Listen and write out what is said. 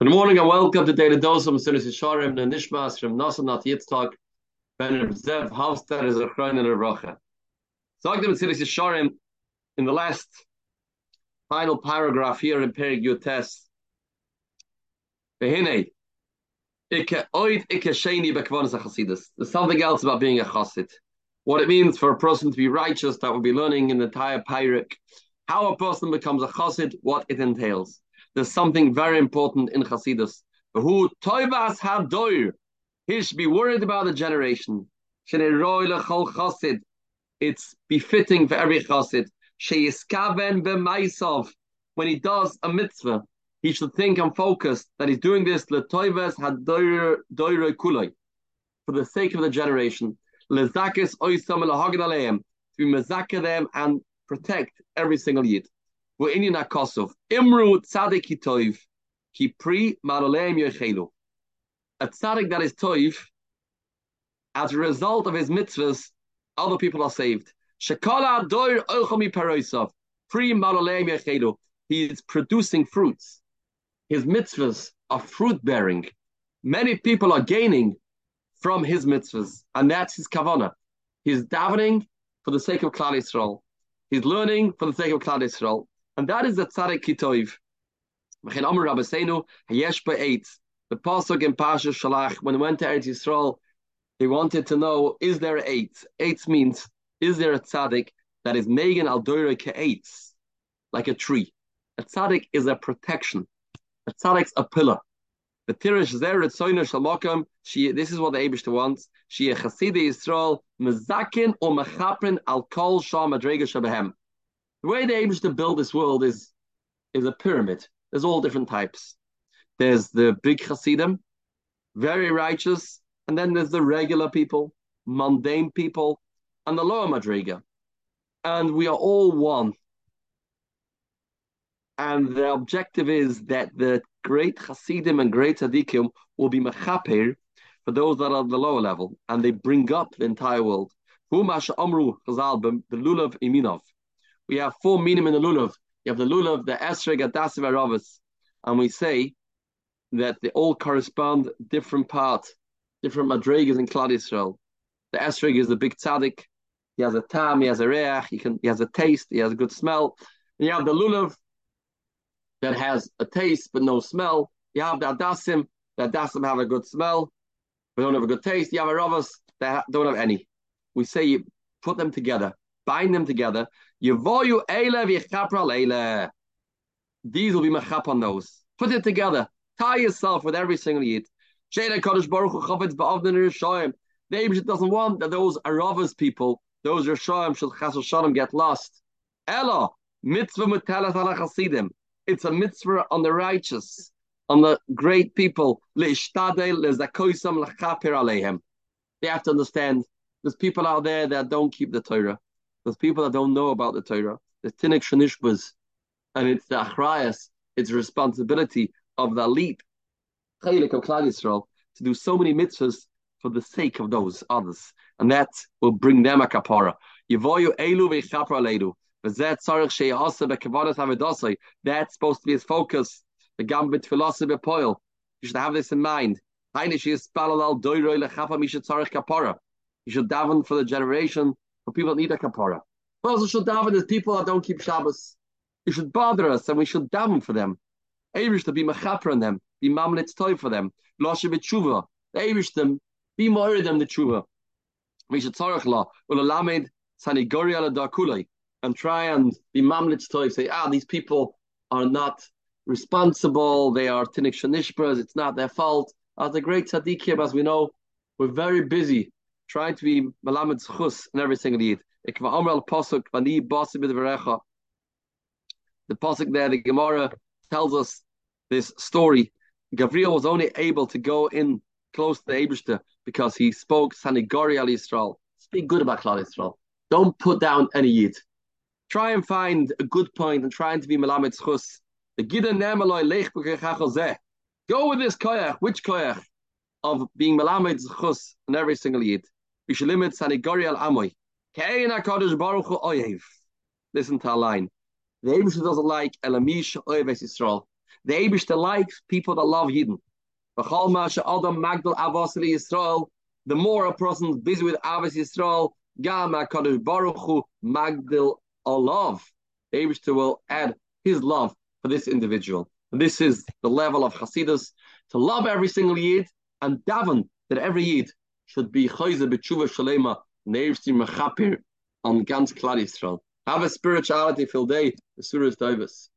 Good morning and welcome to Daily Dose from Mesilas Yesharim and Nishmas from Nasa Nat Yitzchak Ben Zev Hafstad is a Chroin and a Rocha. Talked about Mesilas Yesharim in the last final paragraph here in Perek Yutes. Behine, Ike Oid Ike Sheni Bekvanas HaChasidus. There's something else about being a Chassid. What it means for a person to be righteous that we'll be learning in the entire Perek. How a person becomes a Chassid, what it entails there's something very important in Chasidus. Who toivas hadoir. He should be worried about the generation. It's befitting for every Chasid. When he does a mitzvah, he should think and focus that he's doing this for the sake of the generation. To be mezakah and protect every single yid. Imru tzadik toiv ki pri marolem yechelu. A tzadik that is toiv, as a result of his mitzvahs, other people are saved. Shekala doir ochomi peroisov pri marolem yechelu. He is producing fruits. His mitzvahs are fruit bearing. Many people are gaining from his mitzvahs, and that's his kavana. He's davening for the sake of Klal Yisrael. He's learning for the sake of Klal Yisrael. And that is the Tzaddik Kitoiv. The Pasuk in Pasha Shalach, when he went to Eretz Yisrael, he wanted to know, is there eight? Eight means, is there a tzaddik that is Megan al Ke'etz, like a tree? A tzaddik is a protection. A tzaddik's a pillar. The Tirish Zeret Soina Shalmakam, she this is what the Abishta wants. She a Chasidi Yisrael, Mezakin or Mechaprin al Kol Shah Madrega Shabahem. The way they able to build this world is is a pyramid. There's all different types. There's the big Hasidim, very righteous, and then there's the regular people, mundane people, and the lower Madriga. And we are all one. And the objective is that the great Hasidim and great Tzaddikim will be mechaper for those that are at the lower level, and they bring up the entire world. Amru Chazal the Lulav Iminov we have four minim in the lulav. You have the lulav, the esrog, adasiv, aravas, and we say that they all correspond different parts, different madrigas in Klal Yisrael. The esrog is the big tzaddik. He has a tam, he has a reach, he can, he has a taste, he has a good smell. And you have the lulav that has a taste but no smell. You have the adasim, the adasim have a good smell, but don't have a good taste. You have aravas that don't have any. We say you put them together, bind them together, Yevoyu Eile v'yichapra leile. These will be mechap on those. Put it together. Tie yourself with every single yid. Sheda Kodesh Baruch Hu Chavetz Ba'avdin Rishayim. The Abish doesn't want that those Aravas people, those Rishayim shall Chasal Shalom get lost. Ella, mitzvah mutelas ala chasidim. It's a mitzvah on the righteous, on the great people. They have to understand there's people out there that don't keep the Torah. There's people that don't know about the Torah. There's Tinik Shanishbas, and it's the Achrayas, it's the responsibility of the elite, Chaylik of Klal Yisrael, to do so many mitzvahs for the sake of those others. And that will bring them a kapara. Yivoyu elu v'chapra leidu. That's supposed to be his focus. The gambit philosophy poil. You should have this in mind. You should daven for the generation for people that need a kapara. We also should daven as people that don't keep Shabbos. You should bother us and we should daven for them. Avish to be mechaper on them, be mamlet's toy for them. Lashe b'tshuva. Avish them, be more them the tshuva. We should tzarech la, ulalamed sanigori ala dakulei, and try and be mamlet's toy, say, ah, these people are not responsible, they are tinik shanishbras, it's not their fault. As the great tzaddikim, as we know, we're very busy trying to be malamed chus in every single yid. The pasuk there, the Gemara tells us this story. Gabriel was only able to go in close to the Eberste because he spoke Sanigori al Yisrael. Speak good about Klal Yisrael. Don't put down any yid. Try and find a good point and trying to be malamed chus. Go with this koyach. Which koyach? Of being malamed chus in every single yid. Bishlimit Sanigori al Amoy. HaKadosh Baruch Hu Oyev. Listen to a line. The Abish doesn't like Elamish Oyev Yisrael. The Abishta likes people that love Yidden. The more a person is busy with Avos Yisrael, Gam HaKadosh Baruch Hu Magdal Olav. The Abishta will add his love for this individual. And this is the level of Hasidus, to love every single Yid and daven that every Yid should be Chayze B'tshuva Shalema, Neivsti Mechapir on ganz Klal Yisrael. Have a spirituality filled day, the Surah Davis.